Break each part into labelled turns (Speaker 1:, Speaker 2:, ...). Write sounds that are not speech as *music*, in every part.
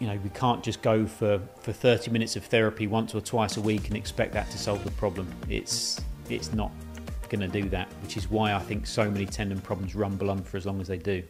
Speaker 1: you know, we can't just go for, for 30 minutes of therapy once or twice a week and expect that to solve the problem. It's, it's not going to do that, which is why I think so many tendon problems rumble on for as long as they do.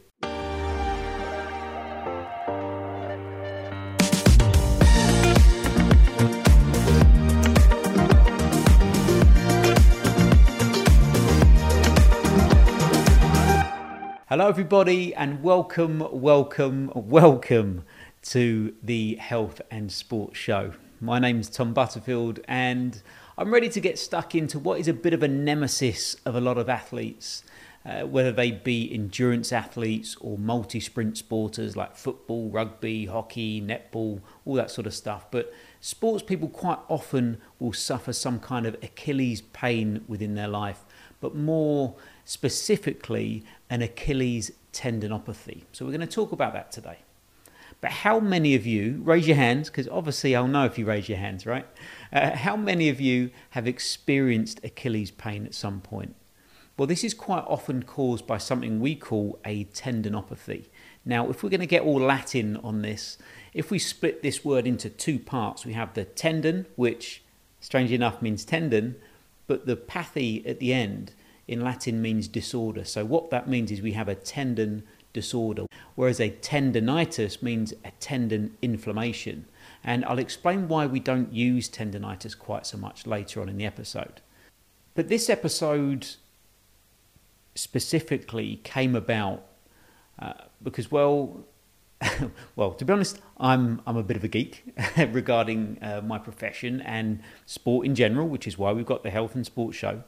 Speaker 1: Hello, everybody, and welcome, welcome, welcome to the Health and Sports Show. My name's Tom Butterfield, and I'm ready to get stuck into what is a bit of a nemesis of a lot of athletes, uh, whether they be endurance athletes or multi sprint sporters like football, rugby, hockey, netball, all that sort of stuff. But sports people quite often will suffer some kind of Achilles pain within their life, but more specifically an Achilles tendinopathy. So we're going to talk about that today. But how many of you, raise your hands, because obviously I'll know if you raise your hands, right? Uh, how many of you have experienced Achilles pain at some point? Well, this is quite often caused by something we call a tendinopathy. Now, if we're going to get all Latin on this, if we split this word into two parts, we have the tendon, which strangely enough means tendon, but the pathy at the end in Latin means disorder. So, what that means is we have a tendon disorder, whereas a tendonitis means a tendon inflammation. And I'll explain why we don't use tendonitis quite so much later on in the episode. But this episode specifically came about uh, because, well, *laughs* well, to be honest, I'm I'm a bit of a geek *laughs* regarding uh, my profession and sport in general, which is why we've got the health and sports show.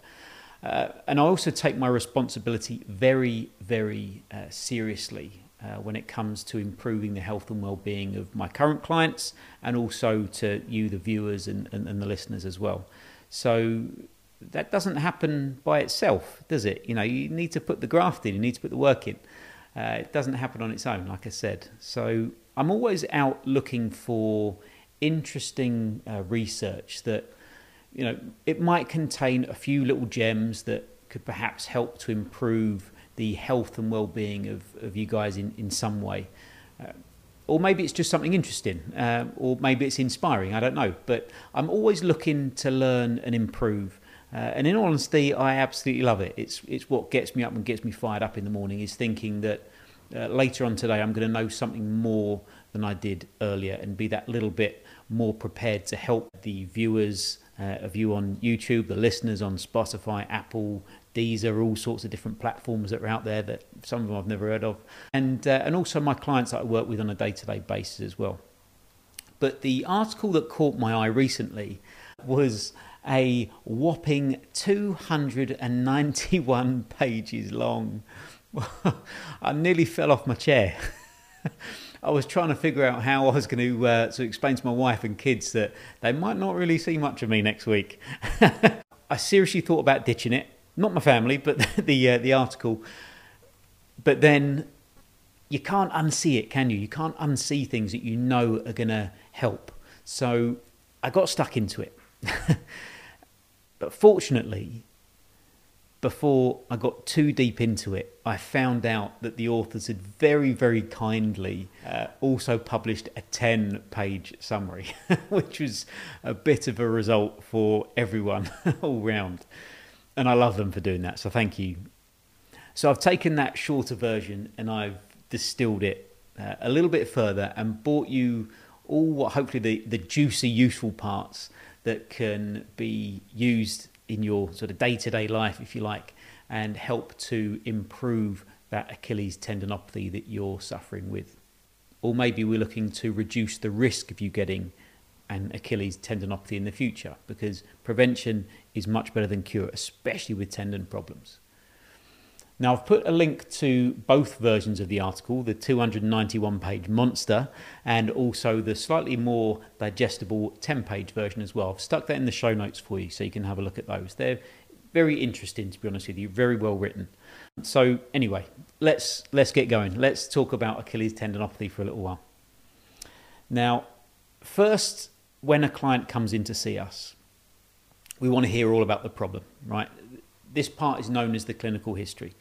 Speaker 1: Uh, and I also take my responsibility very, very uh, seriously uh, when it comes to improving the health and well-being of my current clients and also to you, the viewers and, and, and the listeners as well. So that doesn't happen by itself, does it? You know, you need to put the graft in, you need to put the work in. Uh, it doesn't happen on its own, like I said. So I'm always out looking for interesting uh, research that you know, it might contain a few little gems that could perhaps help to improve the health and well-being of, of you guys in, in some way. Uh, or maybe it's just something interesting, uh, or maybe it's inspiring, I don't know. But I'm always looking to learn and improve. Uh, and in all honesty, I absolutely love it. It's, it's what gets me up and gets me fired up in the morning, is thinking that uh, later on today I'm going to know something more than I did earlier and be that little bit more prepared to help the viewers uh, of you on YouTube, the listeners on Spotify, Apple, Deezer, all sorts of different platforms that are out there that some of them I've never heard of, and uh, and also my clients that I work with on a day-to-day basis as well. But the article that caught my eye recently was a whopping 291 *laughs* pages long. *laughs* I nearly fell off my chair. *laughs* I was trying to figure out how I was going to, uh, to explain to my wife and kids that they might not really see much of me next week. *laughs* I seriously thought about ditching it. Not my family, but *laughs* the uh, the article. But then you can't unsee it, can you? You can't unsee things that you know are going to help. So I got stuck into it. *laughs* but fortunately, before I got too deep into it, I found out that the authors had very, very kindly uh, also published a 10 page summary, *laughs* which was a bit of a result for everyone *laughs* all round. And I love them for doing that, so thank you. So I've taken that shorter version and I've distilled it uh, a little bit further and brought you all what hopefully the, the juicy, useful parts that can be used in your sort of day to day life, if you like, and help to improve that Achilles tendinopathy that you're suffering with. Or maybe we're looking to reduce the risk of you getting an Achilles tendinopathy in the future because prevention is much better than cure, especially with tendon problems. Now, I've put a link to both versions of the article the 291 page monster and also the slightly more digestible 10 page version as well. I've stuck that in the show notes for you so you can have a look at those. They're very interesting, to be honest with you, very well written. So, anyway, let's, let's get going. Let's talk about Achilles tendinopathy for a little while. Now, first, when a client comes in to see us, we want to hear all about the problem, right? This part is known as the clinical history.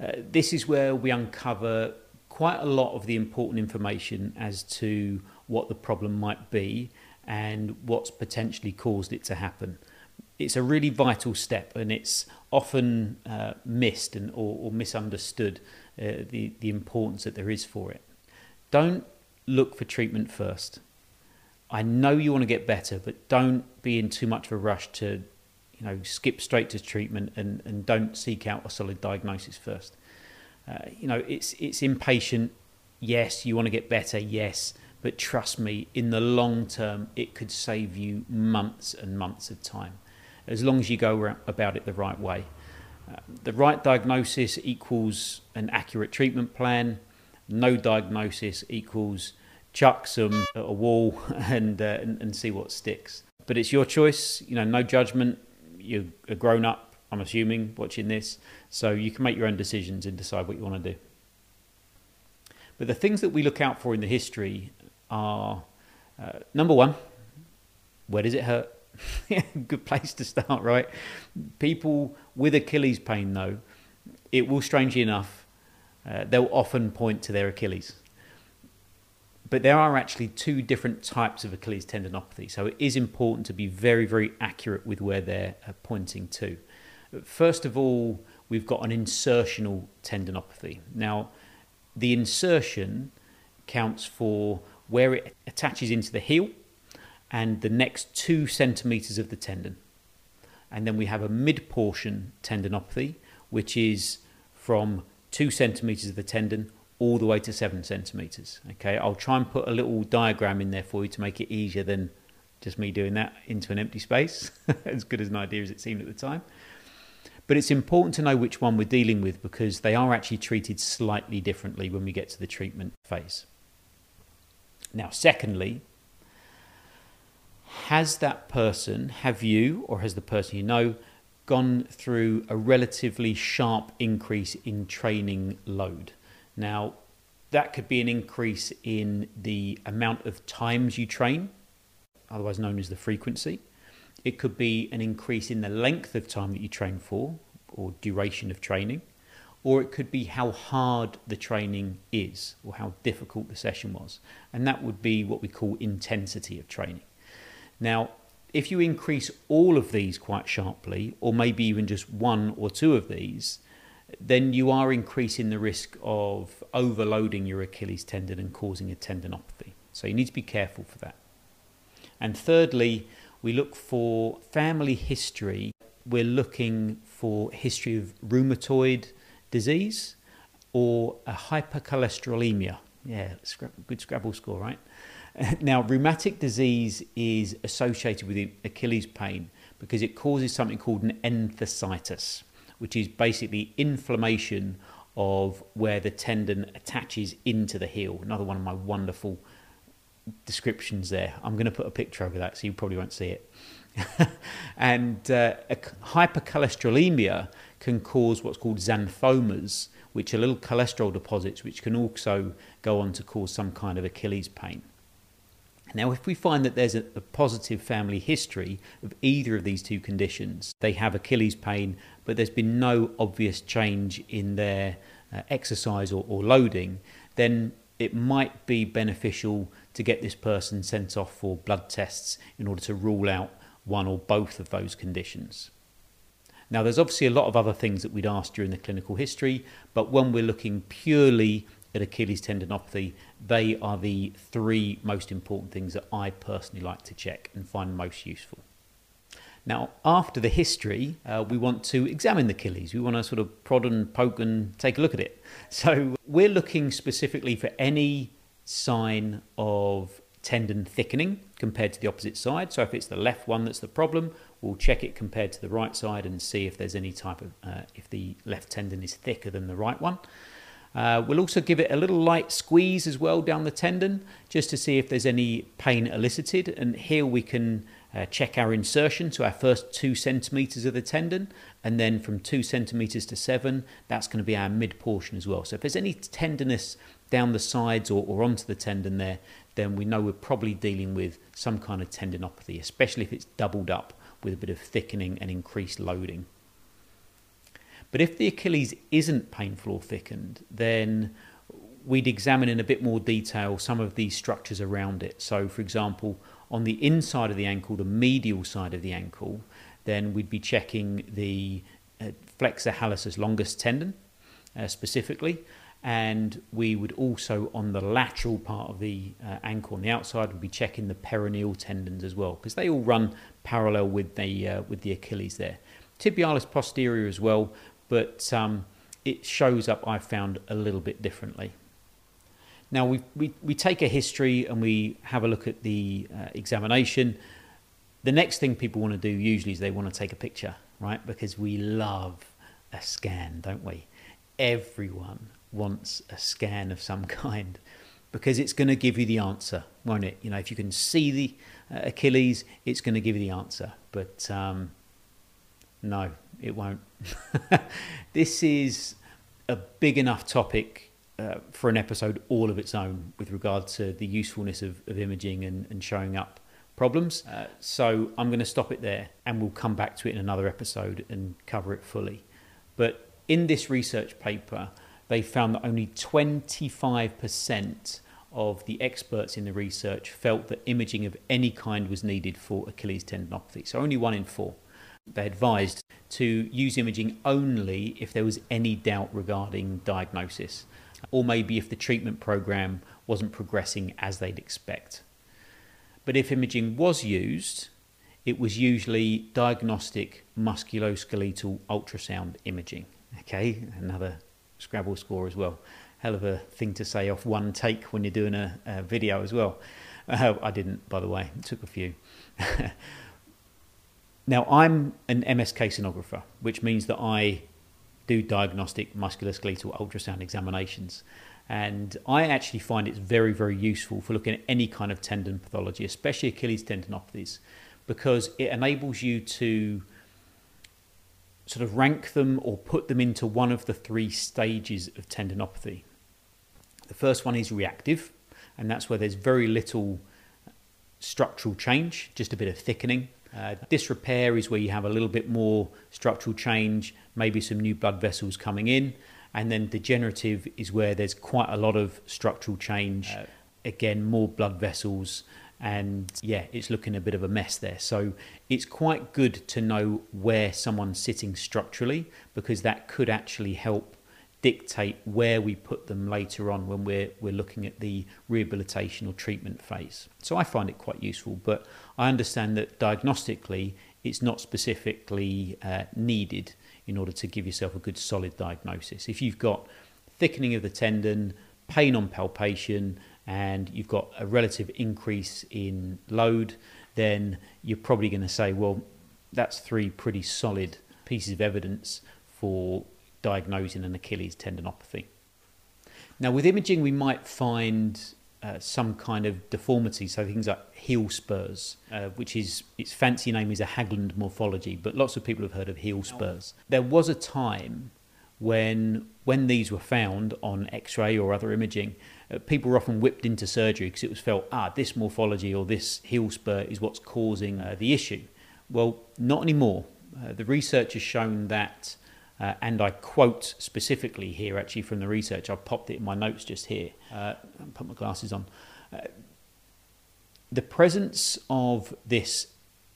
Speaker 1: Uh, this is where we uncover quite a lot of the important information as to what the problem might be and what's potentially caused it to happen. It's a really vital step, and it's often uh, missed and or, or misunderstood uh, the the importance that there is for it. Don't look for treatment first. I know you want to get better, but don't be in too much of a rush to, you know, skip straight to treatment and, and don't seek out a solid diagnosis first. Uh, you know, it's it's impatient. Yes, you want to get better. Yes, but trust me, in the long term, it could save you months and months of time, as long as you go about it the right way. Uh, the right diagnosis equals an accurate treatment plan. No diagnosis equals chuck some at a wall *laughs* and, uh, and, and see what sticks. But it's your choice. You know, no judgment. You're a grown up. I'm assuming watching this, so you can make your own decisions and decide what you want to do. But the things that we look out for in the history are uh, number one, where does it hurt? *laughs* Good place to start, right? People with Achilles pain, though, it will strangely enough, uh, they'll often point to their Achilles but there are actually two different types of Achilles tendinopathy, so it is important to be very, very accurate with where they're uh, pointing to. First of all, we've got an insertional tendinopathy. Now, the insertion counts for where it attaches into the heel and the next two centimeters of the tendon. And then we have a mid portion tendinopathy, which is from two centimeters of the tendon all the way to seven centimeters. Okay, I'll try and put a little diagram in there for you to make it easier than just me doing that into an empty space, *laughs* as good as an idea as it seemed at the time. But it's important to know which one we're dealing with because they are actually treated slightly differently when we get to the treatment phase. Now, secondly, has that person, have you, or has the person you know, gone through a relatively sharp increase in training load? Now, that could be an increase in the amount of times you train, otherwise known as the frequency. It could be an increase in the length of time that you train for, or duration of training. Or it could be how hard the training is, or how difficult the session was. And that would be what we call intensity of training. Now, if you increase all of these quite sharply, or maybe even just one or two of these, then you are increasing the risk of overloading your Achilles tendon and causing a tendinopathy. So you need to be careful for that. And thirdly, we look for family history. We're looking for history of rheumatoid disease or a hypercholesterolemia. Yeah, good Scrabble score, right? *laughs* Now, rheumatic disease is associated with Achilles pain because it causes something called an enthesitis which is basically inflammation of where the tendon attaches into the heel. Another one of my wonderful descriptions there. I'm going to put a picture over that so you probably won't see it. *laughs* and uh, hypercholesterolemia can cause what's called xanthomas, which are little cholesterol deposits, which can also go on to cause some kind of Achilles pain. Now, if we find that there's a, a, positive family history of either of these two conditions, they have Achilles pain, but there's been no obvious change in their uh, exercise or, or loading, then it might be beneficial to get this person sent off for blood tests in order to rule out one or both of those conditions. Now, there's obviously a lot of other things that we'd ask during the clinical history, but when we're looking purely at Achilles tendinopathy, they are the three most important things that I personally like to check and find most useful. Now, after the history, uh, we want to examine the Achilles. We want to sort of prod and poke and take a look at it. *laughs* So, we're looking specifically for any sign of tendon thickening compared to the opposite side. So, if it's the left one that's the problem, we'll check it compared to the right side and see if there's any type of, uh, if the left tendon is thicker than the right one. Uh, we'll also give it a little light squeeze as well down the tendon just to see if there's any pain elicited. And here we can uh, check our insertion to our first two centimeters of the tendon, and then from two centimeters to seven, that's going to be our mid portion as well. So if there's any tenderness down the sides or, or onto the tendon there, then we know we're probably dealing with some kind of tendinopathy, especially if it's doubled up with a bit of thickening and increased loading. But if the Achilles isn't painful or thickened, then we'd examine in a bit more detail some of these structures around it. So, for example, on the inside of the ankle, the medial side of the ankle, then we'd be checking the uh, flexor hallucis longus tendon uh, specifically, and we would also on the lateral part of the uh, ankle on the outside would be checking the peroneal tendons as well because they all run parallel with the uh, with the Achilles there. Tibialis posterior as well, but um, it shows up I found a little bit differently. Now we, we, we take a history and we have a look at the uh, examination. The next thing people want to do usually is they want to take a picture, right? Because we love a scan, don't we? Everyone wants a scan of some *laughs* kind because it's going to give you the answer, won't it? You know, if you can see the uh, Achilles, it's going to give you the answer. But um, no, it won't. *laughs* this is a big enough topic uh, for an episode all of its own with regard to the usefulness of, of imaging and, and, showing up problems. Uh, so I'm going to stop it there and we'll come back to it in another episode and cover it fully. But in this research paper, they found that only 25% of the experts in the research felt that imaging of any kind was needed for Achilles tendinopathy. So only one in four. They advised to use imaging only if there was any doubt regarding diagnosis, or maybe if the treatment program wasn't progressing as they'd expect. But if imaging was used, it was usually diagnostic musculoskeletal ultrasound imaging. Okay, another Scrabble score as well. Hell of a thing to say off one take when you're doing a, a video as well. Uh, I didn't, by the way, it took a few. *laughs* now, I'm an MSK sonographer, which means that I do diagnostic musculoskeletal ultrasound examinations. And I actually find it's very, very useful for looking at any kind of tendon pathology, especially Achilles tendinopathies, because it enables you to sort of rank them or put them into one of the three stages of tendinopathy. The first one is reactive, and that's where there's very little structural change, just a bit of thickening. Uh, disrepair is where you have a little bit more structural change, maybe some new blood vessels coming in. And then degenerative is where there's quite a lot of structural change. Uh, again, more blood vessels, and yeah, it's looking a bit of a mess there. So it's quite good to know where someone's sitting structurally because that could actually help dictate where we put them later on when we're we're looking at the rehabilitation or treatment phase. So I find it quite useful, but I understand that diagnostically it's not specifically uh, needed in order to give yourself a good solid diagnosis. If you've got thickening of the tendon, pain on palpation, and you've got a relative increase in load, then you're probably going to say, well, that's three pretty solid pieces of evidence for diagnosing an Achilles tendinopathy. Now, with imaging, we might find uh, some kind of deformity, so things like heel spurs, uh, which is its fancy name is a Haglund morphology, but lots of people have heard of heel spurs. There was a time when when these were found on X-ray or other imaging, uh, people were often whipped into surgery because it was felt, ah, this morphology or this heel spur is what's causing uh, the issue. Well, not anymore. Uh, the research has shown that, uh, and I quote specifically here actually from the research, I've popped it in my notes just here, uh, put my glasses on. Uh, the presence of this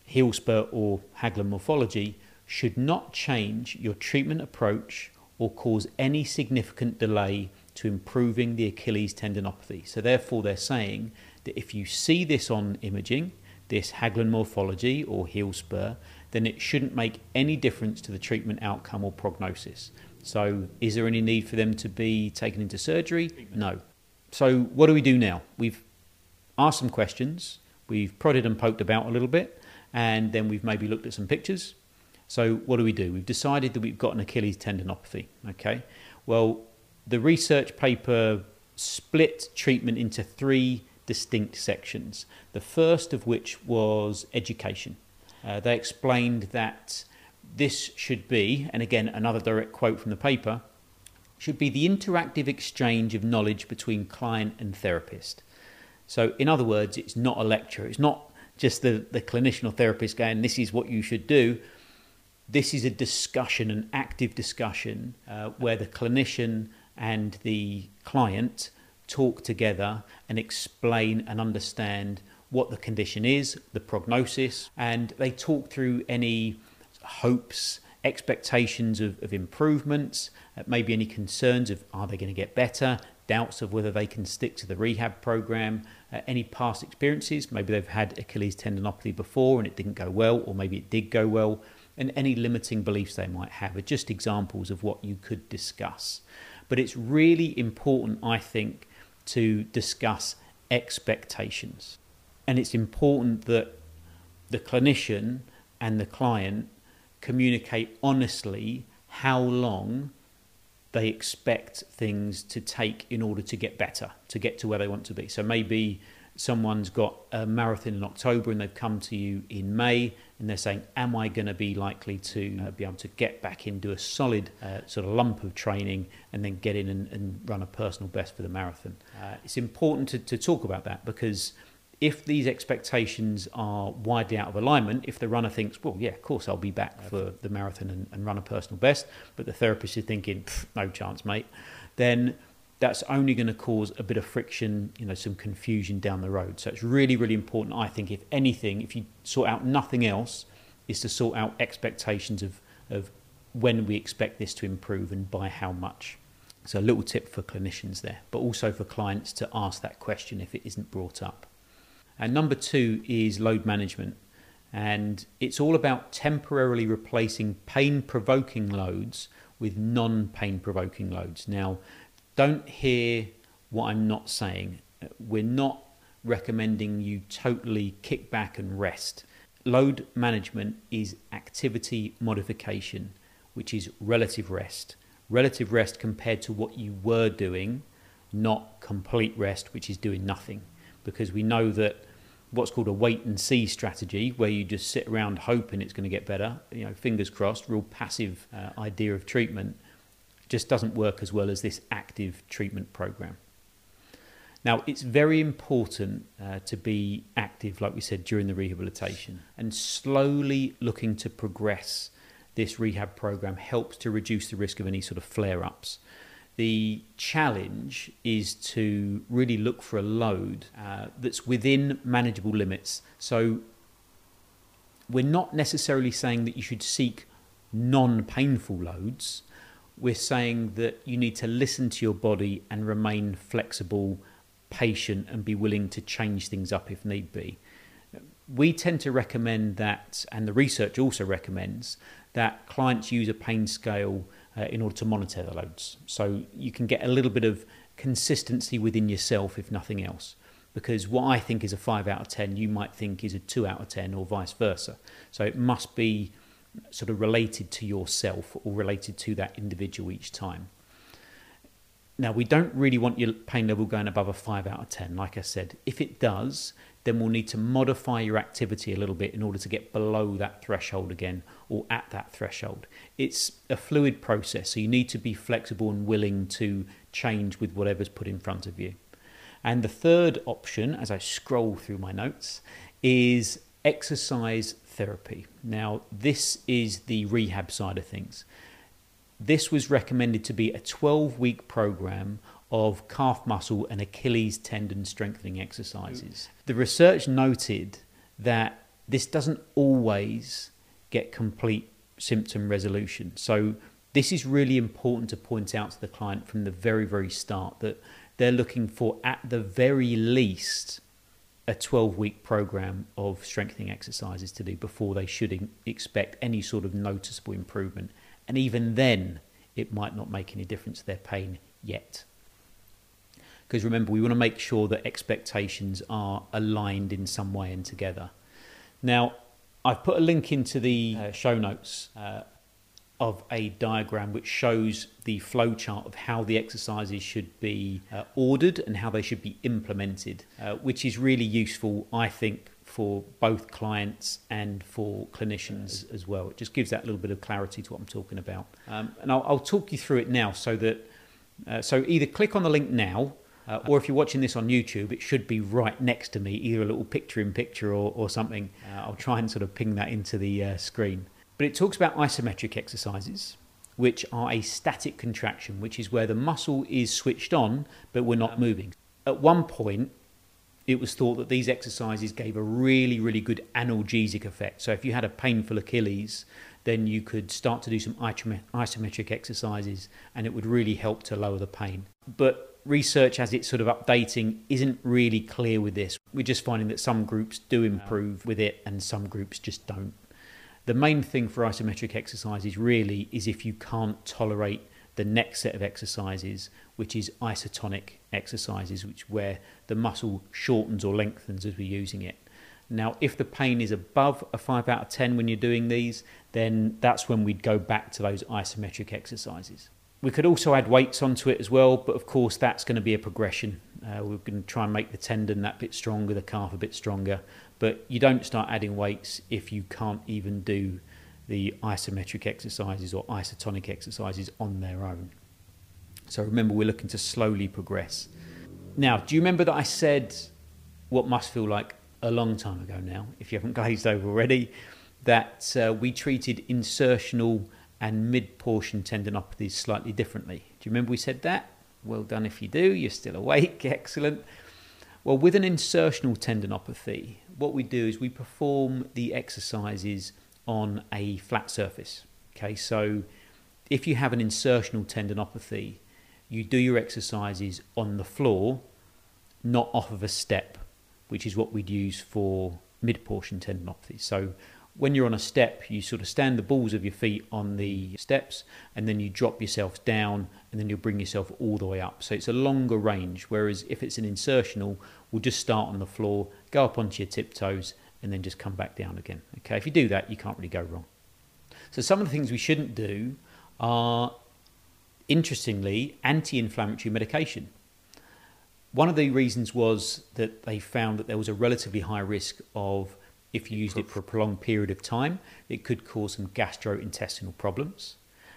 Speaker 1: heel spur or Haglund morphology should not change your treatment approach or cause any significant delay to improving the Achilles tendinopathy. So, therefore, they're saying that if you see this on imaging, this Haglund morphology or heel spur, then it shouldn't make any difference to the treatment outcome or prognosis. So, is there any need for them to be taken into surgery? No. So, what do we do now? We've asked some questions, we've prodded and poked about a little bit, and then we've maybe looked at some pictures. So, what do we do? We've decided that we've got an Achilles tendinopathy. Okay. Well, the research paper split treatment into three distinct sections. The first of which was education. Uh, they explained that this should be, and again, another direct quote from the paper, should be the interactive exchange of knowledge between client and therapist. So, in other words, it's not a lecture. It's not just the, the clinician or therapist going, this is what you should do. This is a discussion, an active discussion, uh, where the clinician and the client talk together and explain and understand what the condition is, the prognosis, and they talk through any hopes, expectations of, of improvements, uh, maybe any concerns of are they going to get better, doubts of whether they can stick to the rehab program, uh, any past experiences, maybe they've had Achilles tendinopathy before and it didn't go well, or maybe it did go well, and any limiting beliefs they might have are just examples of what you could discuss. But it's really important, I think, to discuss expectations. And it's important that the clinician and the client communicate honestly how long they expect things to take in order to get better, to get to where they want to be. So maybe someone's got a marathon in October and they've come to you in May and they're saying, Am I going to be likely to uh, be able to get back into a solid uh, sort of lump of training and then get in and, and run a personal best for the marathon? Uh, it's important to, to talk about that because if these expectations are widely out of alignment, if the runner thinks, well, yeah, of course I'll be back for the marathon and, and run a personal best, but the therapist is thinking, no chance, mate, then that's only going to cause a bit of friction, you know, some confusion down the road. So it's really, really important, I think, if anything, if you sort out nothing else, is to sort out expectations of, of when we expect this to improve and by how much. So a little tip for clinicians there, but also for clients to ask that question if it isn't brought up. And number two is load management. And it's all about temporarily replacing pain provoking loads with non pain provoking loads. Now, don't hear what I'm not saying. We're not recommending you totally kick back and rest. Load management is activity modification, which is relative rest. Relative rest compared to what you were doing, not complete rest, which is doing nothing. Because we know that what's called a wait and see strategy, where you just sit around hoping it's going to get better, you know, fingers crossed, real passive uh, idea of treatment, just doesn't work as well as this active treatment program. Now, it's very important uh, to be active, like we said, during the rehabilitation, and slowly looking to progress this rehab program helps to reduce the risk of any sort of flare ups the challenge is to really look for a load uh, that's within manageable limits. So we're not necessarily saying that you should seek non painful loads. We're saying that you need to listen to your body and remain flexible, patient, and be willing to change things up if need be. We tend to recommend that, and the research also recommends that clients use a pain scale uh, in order to monitor the loads. So you can get a little bit of consistency within yourself, if nothing else. Because what I think is a 5 out of 10, you might think is a 2 out of 10, or vice versa. So it must be sort of related to yourself or related to that individual each time. Now, we don't really want your pain level going above a 5 out of 10, like I said. If it does, then we'll need to modify your activity a little bit in order to get below that threshold again or at that threshold. It's a fluid process, so you need to be flexible and willing to change with whatever's put in front of you. And the third option, as I scroll through my notes, is exercise therapy. Now, this is the rehab side of things. This was recommended to be a 12 week program of calf muscle and Achilles tendon strengthening exercises. The research noted that this doesn't always get complete symptom resolution. So, this is really important to point out to the client from the very, very start that they're looking for, at the very least, a 12 week program of strengthening exercises to do before they should expect any sort of noticeable improvement. And even then, it might not make any difference to their pain yet because remember we want to make sure that expectations are aligned in some way and together. Now, I've put a link into the uh, show notes uh, of a diagram which shows the flow chart of how the exercises should be uh, ordered and how they should be implemented, uh, which is really useful, I think, for both clients and for clinicians as well. It just gives that little bit of clarity to what I'm talking about. Um, and I'll, I'll, talk you through it now so that uh, so either click on the link now uh, or if you're watching this on YouTube, it should be right next to me, either a little picture in picture or, or something. Uh, I'll try and sort of ping that into the uh, screen. But it talks about isometric exercises, which are a static contraction, which is where the muscle is switched on, but we're not moving. At one point, it was thought that these exercises gave a really, really good analgesic effect. So if you had a painful Achilles, then you could start to do some isometric exercises and it would really help to lower the pain. But research as it's sort of updating isn't really clear with this. We're just finding that some groups do improve with it and some groups just don't. The main thing for isometric exercises really is if you can't tolerate the next set of exercises, which is isotonic exercises, which where the muscle shortens or lengthens as we're using it. Now, if the pain is above a 5 out of 10 when you're doing these, then that's when we'd go back to those isometric exercises. We could also add weights onto it as well, but of course, that's going to be a progression. Uh, we're going to try and make the tendon that bit stronger, the calf a bit stronger, but you don't start adding weights if you can't even do the isometric exercises or isotonic exercises on their own. So remember, we're looking to slowly progress. Now, do you remember that I said what must feel like a long time ago now, if you haven't glazed over already, that uh, we treated insertional and mid portion tendinopathies slightly differently. Do you remember we said that? Well done if you do, you're still awake, *laughs* excellent. Well, with an insertional tendinopathy, what we do is we perform the exercises on a flat surface. Okay, so if you have an insertional tendinopathy, you do your exercises on the floor, not off of a step which is what we'd use for mid portion tendinopathy. So when you're on a step, you sort of stand the balls of your feet on the steps and then you drop yourself down and then you'll bring yourself all the way up. So it's a longer range. Whereas if it's an insertional, we'll just start on the floor, go up onto your tiptoes, and then just come back down again. Okay, if you do that, you can't really go wrong. So some of the things we shouldn't do are, interestingly, anti inflammatory medication. One of the reasons was that they found that there was a relatively high risk of if you used it for a prolonged period of time, it could cause some gastrointestinal problems.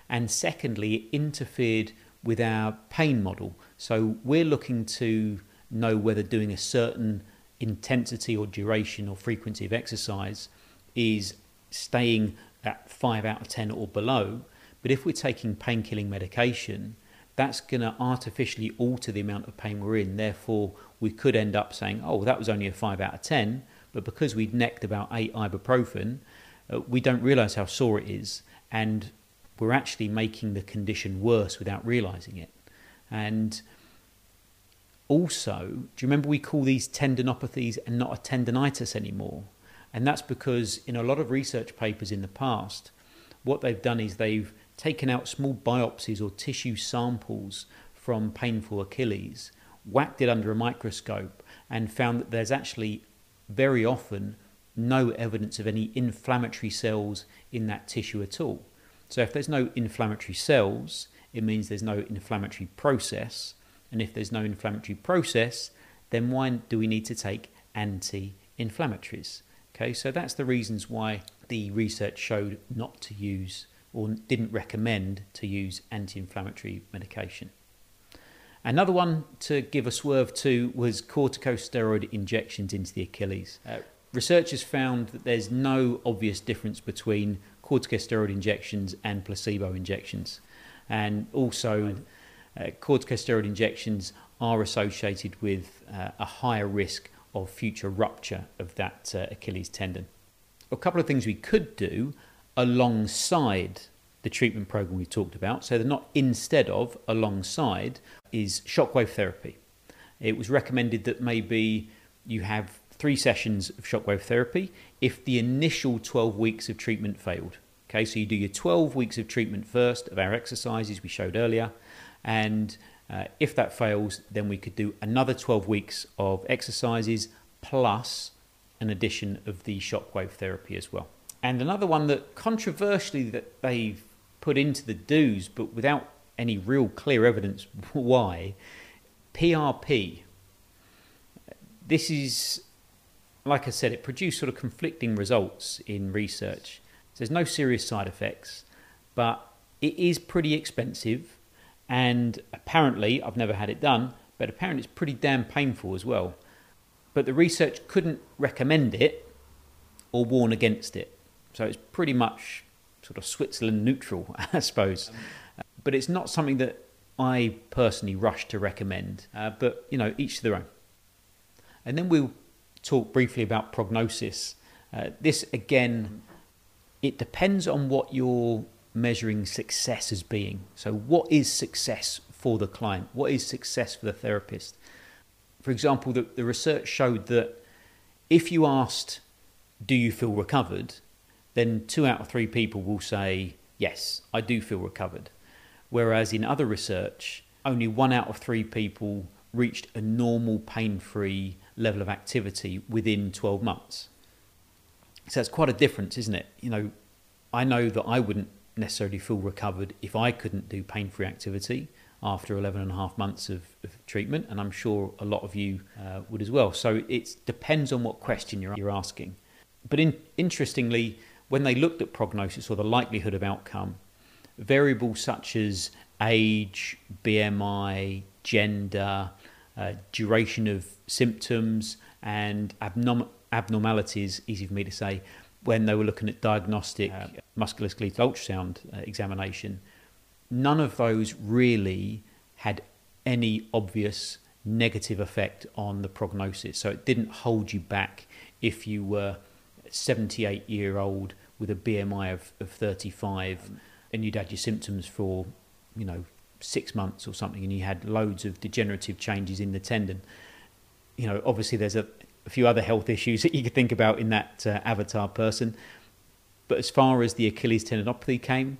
Speaker 1: And secondly, it interfered with our pain model. So we're looking to know whether doing a certain intensity or duration or frequency of exercise is staying at 5 out of 10 or below. But if we're taking pain killing medication, that's going to artificially alter the amount of pain we're in. Therefore, we could end up saying, oh, that was only a 5 out of 10, but because we'd necked about 8 ibuprofen, uh, we don't realize how sore it is, and we're actually making the condition worse without realizing it. And also, do you remember we call these tendinopathies and not a tendonitis anymore? And that's because in a lot of research papers in the past, what they've done is they've taken out small biopsies or tissue samples from painful Achilles, whacked it under a microscope, and found that there's actually very often no evidence of any inflammatory cells in that tissue at all. So, if there's no inflammatory cells, it means there's no inflammatory process. And if there's no inflammatory process, then why do we need to take anti inflammatories? Okay, so that's the reasons why the research showed not to use or didn't recommend to use anti inflammatory medication. Another one to give a swerve to was corticosteroid injections into the Achilles. Uh, researchers found that there's no obvious difference between corticosteroid injections and placebo injections. And also, uh, corticosteroid injections are associated with uh, a higher risk of future rupture of that uh, Achilles tendon. A couple of things we could do alongside the treatment program we talked about, so they're not instead of, alongside, is shockwave therapy. It was recommended that maybe you have three sessions of shockwave therapy if the initial 12 weeks of treatment failed. Okay, so you do your 12 weeks of treatment first of our exercises we showed earlier, and uh, if that fails, then we could do another 12 weeks of exercises plus an addition of the shockwave therapy as well. And another one that controversially that they've put into the do's, but without any real clear evidence *laughs* why, PRP. This is, like I said, it produced sort of conflicting results in research. There's no serious side effects, but it is pretty expensive, and apparently, I've never had it done, but apparently it's pretty damn painful as well. But the research couldn't recommend it or warn against it. So it's pretty much sort of Switzerland neutral, *laughs* I suppose. But it's not something that I personally rush to recommend, uh, but you know, each to their own. And then we'll talk briefly about prognosis. Uh, this again, it depends on what you're measuring success as being. So, what is success for the client? What is success for the therapist? For example, the, the research showed that if you asked, Do you feel recovered? Then two out of three people will say, Yes, I do feel recovered. Whereas in other research, only one out of three people reached a normal pain free level of activity within 12 months. So that's quite a difference, isn't it? You know, I know that I wouldn't necessarily feel recovered if I couldn't do pain free activity after 11 and a half months of, of treatment, and I'm sure a lot of you uh, would as well. So it depends on what question you're, you're asking. But in, interestingly, when they looked at prognosis or the likelihood of outcome, variables such as age, BMI, gender, uh, duration of symptoms, and abnorm- abnormalities, easy for me to say, when they were looking at diagnostic uh, musculoskeletal ultrasound uh, examination, none of those really had any obvious negative effect on the prognosis. So it didn't hold you back if you were 78 year old with a BMI of, of 35 and you'd had your symptoms for, you know, six months or something and you had loads of degenerative changes in the tendon. You know, obviously there's a, a few other health *laughs* issues that you could think about in that uh, avatar person. But as far as the Achilles tendinopathy came,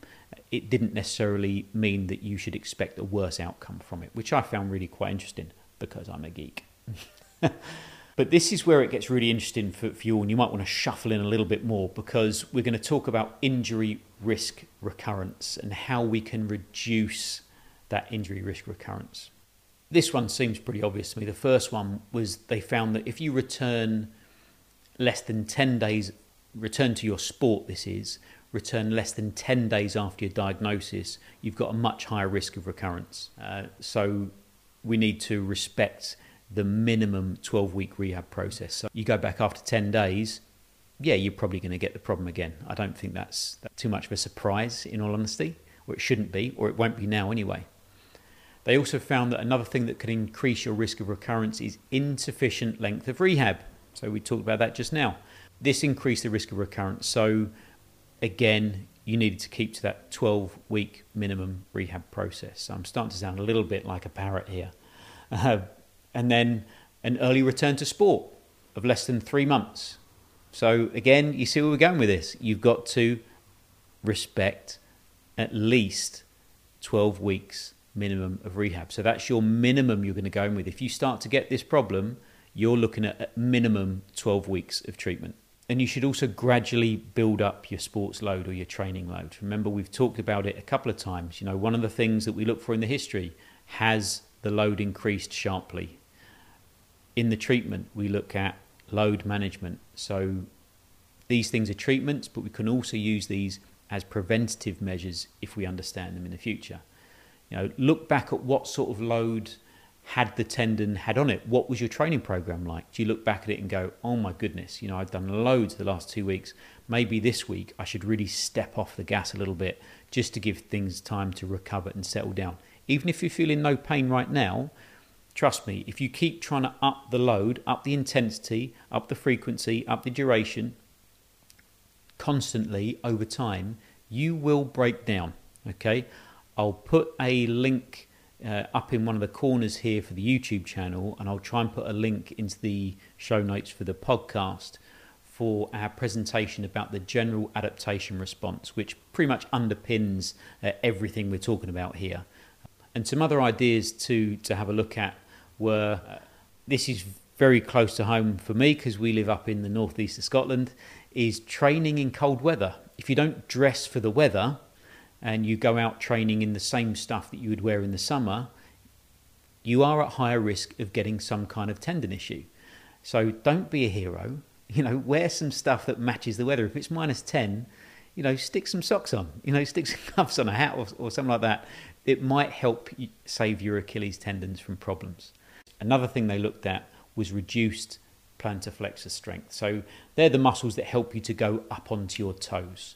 Speaker 1: it didn't necessarily mean that you should expect a worse outcome from it, which I found really quite interesting because I'm a geek. *laughs* but this is where it gets really interesting for, for you, and you might want to shuffle in a little bit more because we're going to talk about injury risk recurrence and how we can reduce that injury risk recurrence. This one seems pretty obvious to me. The first one was they found that if you return less than 10 days, return to your sport, this is, return less than 10 days after your diagnosis, you've got a much higher risk of recurrence. Uh, so we need to respect the minimum 12 week rehab process. So you go back after 10 days, yeah, you're probably going to get the problem again. I don't think that's, too much of a surprise, in all honesty, or it shouldn't be, or it won't be now anyway. They also found that another thing that can increase your risk of recurrence is insufficient length of rehab. So we talked about that just now. This increased the risk of recurrence. So again, you needed to keep to that 12 week minimum rehab process. So I'm starting to sound a little bit like a parrot here. *laughs* Uh, and then an early return to sport of less than three months. So again, you see where we're going with this. You've got to respect at least 12 weeks minimum of rehab. So that's your minimum you're going to go in with. If you start to get this problem, you're looking at, at minimum 12 weeks of treatment. And you should also gradually build up your sports load or your training load. Remember, we've talked about it a couple of times. You know, one of the things that we look for in the history has the load increased sharply. In the treatment, we look at load management. So these things are treatments, but we can also use these as preventative measures if we understand them in the future. You know, look back at what sort of load had the tendon had on it. What was your training program like? Do you look back at it and go, "Oh my goodness, you know, I've done loads the last 2 weeks. Maybe this week I should really step off the gas a little bit just to give things time to recover and settle down." Even if you're feeling no pain right now, trust me, if you keep trying to up the load, up the intensity, up the frequency, up the duration constantly over time, you will break down, okay? I'll put a link uh, up in one of the corners here for the YouTube channel, and I'll try and put a link into the show notes for the podcast for our presentation about the general adaptation response, which pretty much underpins uh, everything we're talking about here. And some other ideas to, to have a look at were this is very close to home for me because we live up in the northeast of Scotland, is training in cold weather. If you don't dress for the weather, and you go out training in the same stuff that you would wear in the summer, you are at higher risk of getting some kind of tendon issue. So don't be a hero. *laughs* You know, wear some stuff that matches the weather. If it's minus 10, you know, stick some socks on, *laughs* you know, stick some gloves on a hat or, or something like that. It might help save your Achilles tendons from problems. Another thing they looked at was reduced plantar flexor strength. So they're the muscles that help you to go up onto your toes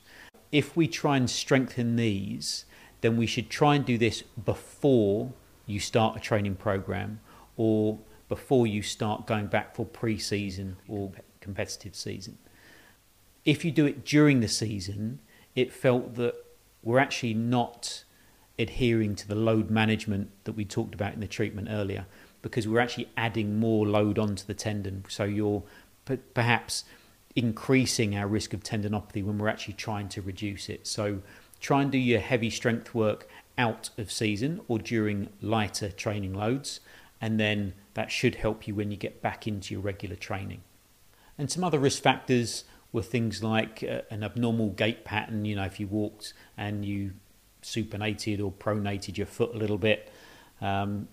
Speaker 1: if we try and strengthen these, then we should try and do this before you start a training program or before you start going back for pre season or competitive season. If you do it during the season, it felt that we're actually not adhering to the load management that we talked about in the treatment earlier because we're actually adding more load onto the tendon. So you're perhaps increasing our risk of tendinopathy when we're actually trying to reduce it. So try and do your heavy strength work out of season or during lighter training loads, and then that should help you when you get back into your regular training. And some other risk factors were things like uh, an abnormal gait pattern. You know, if you walked and you supinated or pronated your foot a little bit. Um,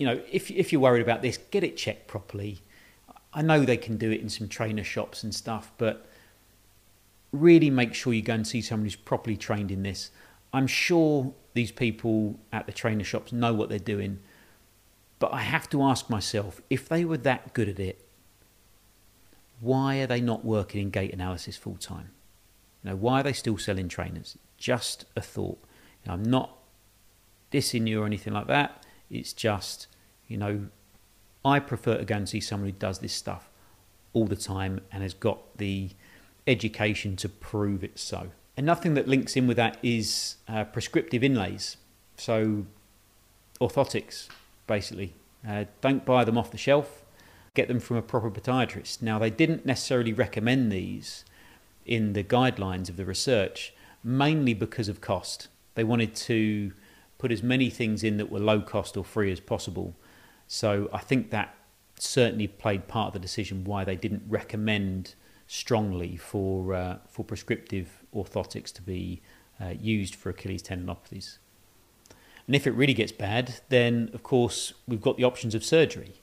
Speaker 1: you know, if if you're worried about this, get it checked properly. I know they can do it in some trainer shops and stuff, but really make sure you go and see someone who's properly trained in this. I'm sure these people at the trainer shops know what they're doing, but I have to ask myself if they were that good at it, why are they not working in gait analysis full time? You know, why are they still selling trainers? Just a thought. You know, I'm not dissing you or anything like that. It's just, you know, I prefer to go and see someone who does this stuff all the time and has got the education to prove it so. Another thing that links in with that is uh, prescriptive inlays. So, orthotics, basically. Uh, don't buy them off the shelf, get them from a proper podiatrist. Now, they didn't necessarily recommend these in the guidelines of the research, mainly because of cost. They wanted to put as many things in that were low cost or free as possible. So I think that certainly played part of the decision why they didn't recommend strongly for uh, for prescriptive orthotics to be uh, used for Achilles tendinopathies. And if it really gets bad, then of course we've got the options of surgery,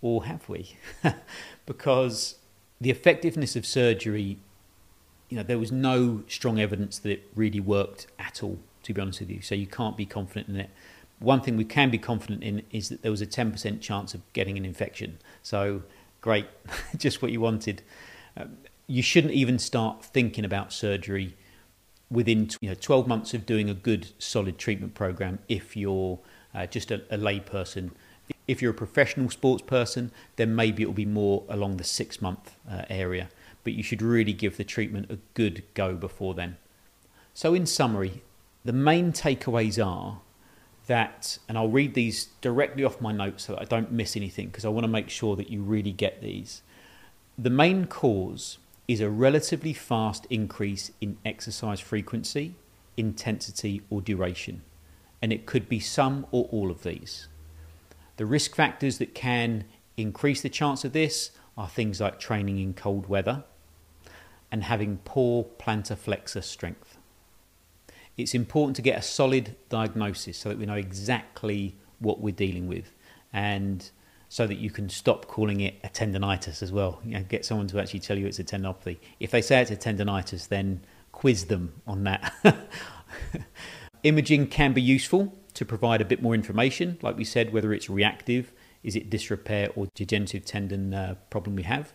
Speaker 1: or have we? *laughs* because the effectiveness of surgery, you know, there was no strong evidence that it really worked at all to be honest with you. So you can't be confident in it. One thing we can be confident in is that there was a 10% chance of getting an infection. So great, *laughs* just what you wanted. Um, you shouldn't even start thinking about surgery within you know 12 months of doing a good solid treatment program if you're uh, just a, a lay person if you're a professional sports person then maybe it will be more along the six month uh, area but you should really give the treatment a good go before then so in summary the main takeaways are that, and I'll read these directly off my notes so that I don't miss anything because I want to make sure that you really get these. The main cause is a relatively fast increase in exercise frequency, intensity, or duration, and it could be some or all of these. The risk factors that can increase the chance of this are things like training in cold weather and having poor plantar flexor strength it's important to get a solid diagnosis so that we know exactly what we're dealing with and so that you can stop calling it a tendonitis as well. You know, get someone to actually tell you it's a tendinopathy. If they say it's a tendonitis, then quiz them on that. *laughs* Imaging can be useful to provide a bit more information, like we said, whether it's reactive, is it dysrepair or degenerative tendon uh, problem we have.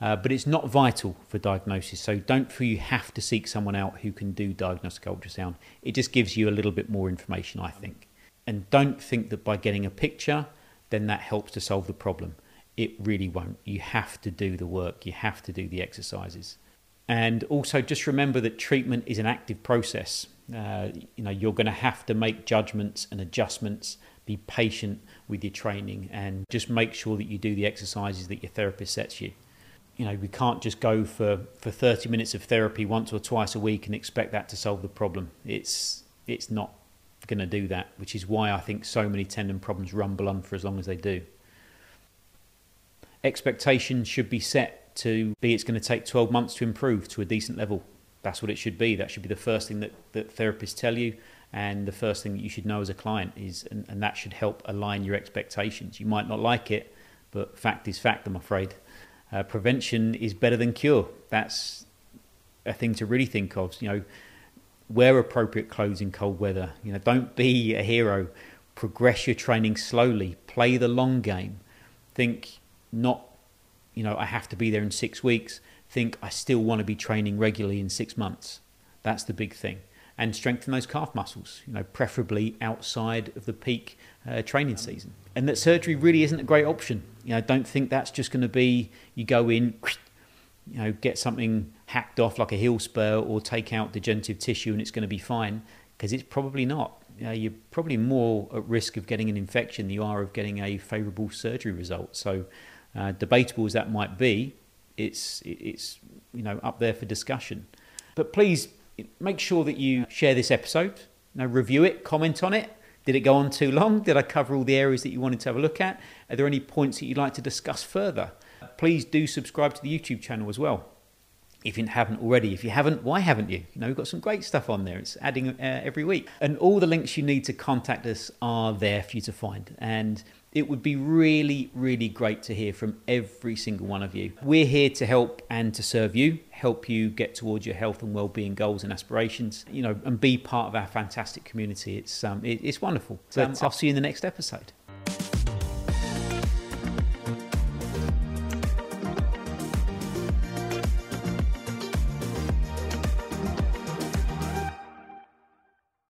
Speaker 1: Uh, but it's not vital for diagnosis. So don't feel you have to seek someone out who can do diagnostic ultrasound. It just gives you a little bit more information, I think. And don't think that by getting a picture, then that helps to solve the problem. It really won't. You have to do the work, you have to do the exercises. And also just remember that treatment is an active process. Uh, you know, you're going to have to make judgments and adjustments, be patient with your training, and just make sure that you do the exercises that your therapist sets you you know, we can't just go for, for 30 minutes of therapy once or twice a week and expect that to solve the problem. It's, it's not going to do that, which is why I think so many tendon problems rumble on for as long as they do. Expectations should be set to be it's going to take 12 months to improve to a decent level. That's what it should be. That should be the first thing that, that therapists tell you, and the first thing that you should know as a client is, and, and that should help align your expectations. You might not like it, but fact is fact, I'm afraid. Uh, prevention is better than cure. That's a thing to really think of. You know, wear appropriate clothes in cold weather. You know, don't be a hero. Progress your training slowly. Play the long game. Think not, you know, I have to be there in six weeks. Think I still want to be training regularly in six months. That's the big thing. and strengthen those calf muscles, you know, preferably outside of the peak uh, training season. And that surgery really isn't a great option. You know, don't think that's just going to be you go in, you know, get something hacked off like a heel spur or take out degenerative tissue and it's going to be fine because it's probably not. You know, you're probably more at risk of getting an infection than you are of getting a favourable surgery result. So, uh, debatable as that might be, it's it's you know up there for discussion. But please make sure that you share this episode, you know, review it, comment on it. Did it go on too long? Did I cover all the areas that you wanted to have a look at? Are there any points that you'd like to discuss further? Please do subscribe to the YouTube channel as well. If you haven't already, if you haven't, why haven't you? You know, we've got some great stuff on there. It's adding uh, every week. And all the links you need to contact us are there for you to find. And it would be really, really great to hear from every single one of you. We're here to help and to serve you, help you get towards your health and well-being goals and aspirations. You know, and be part of our fantastic community. It's um, it, it's wonderful. So um, I'll see you in the next episode.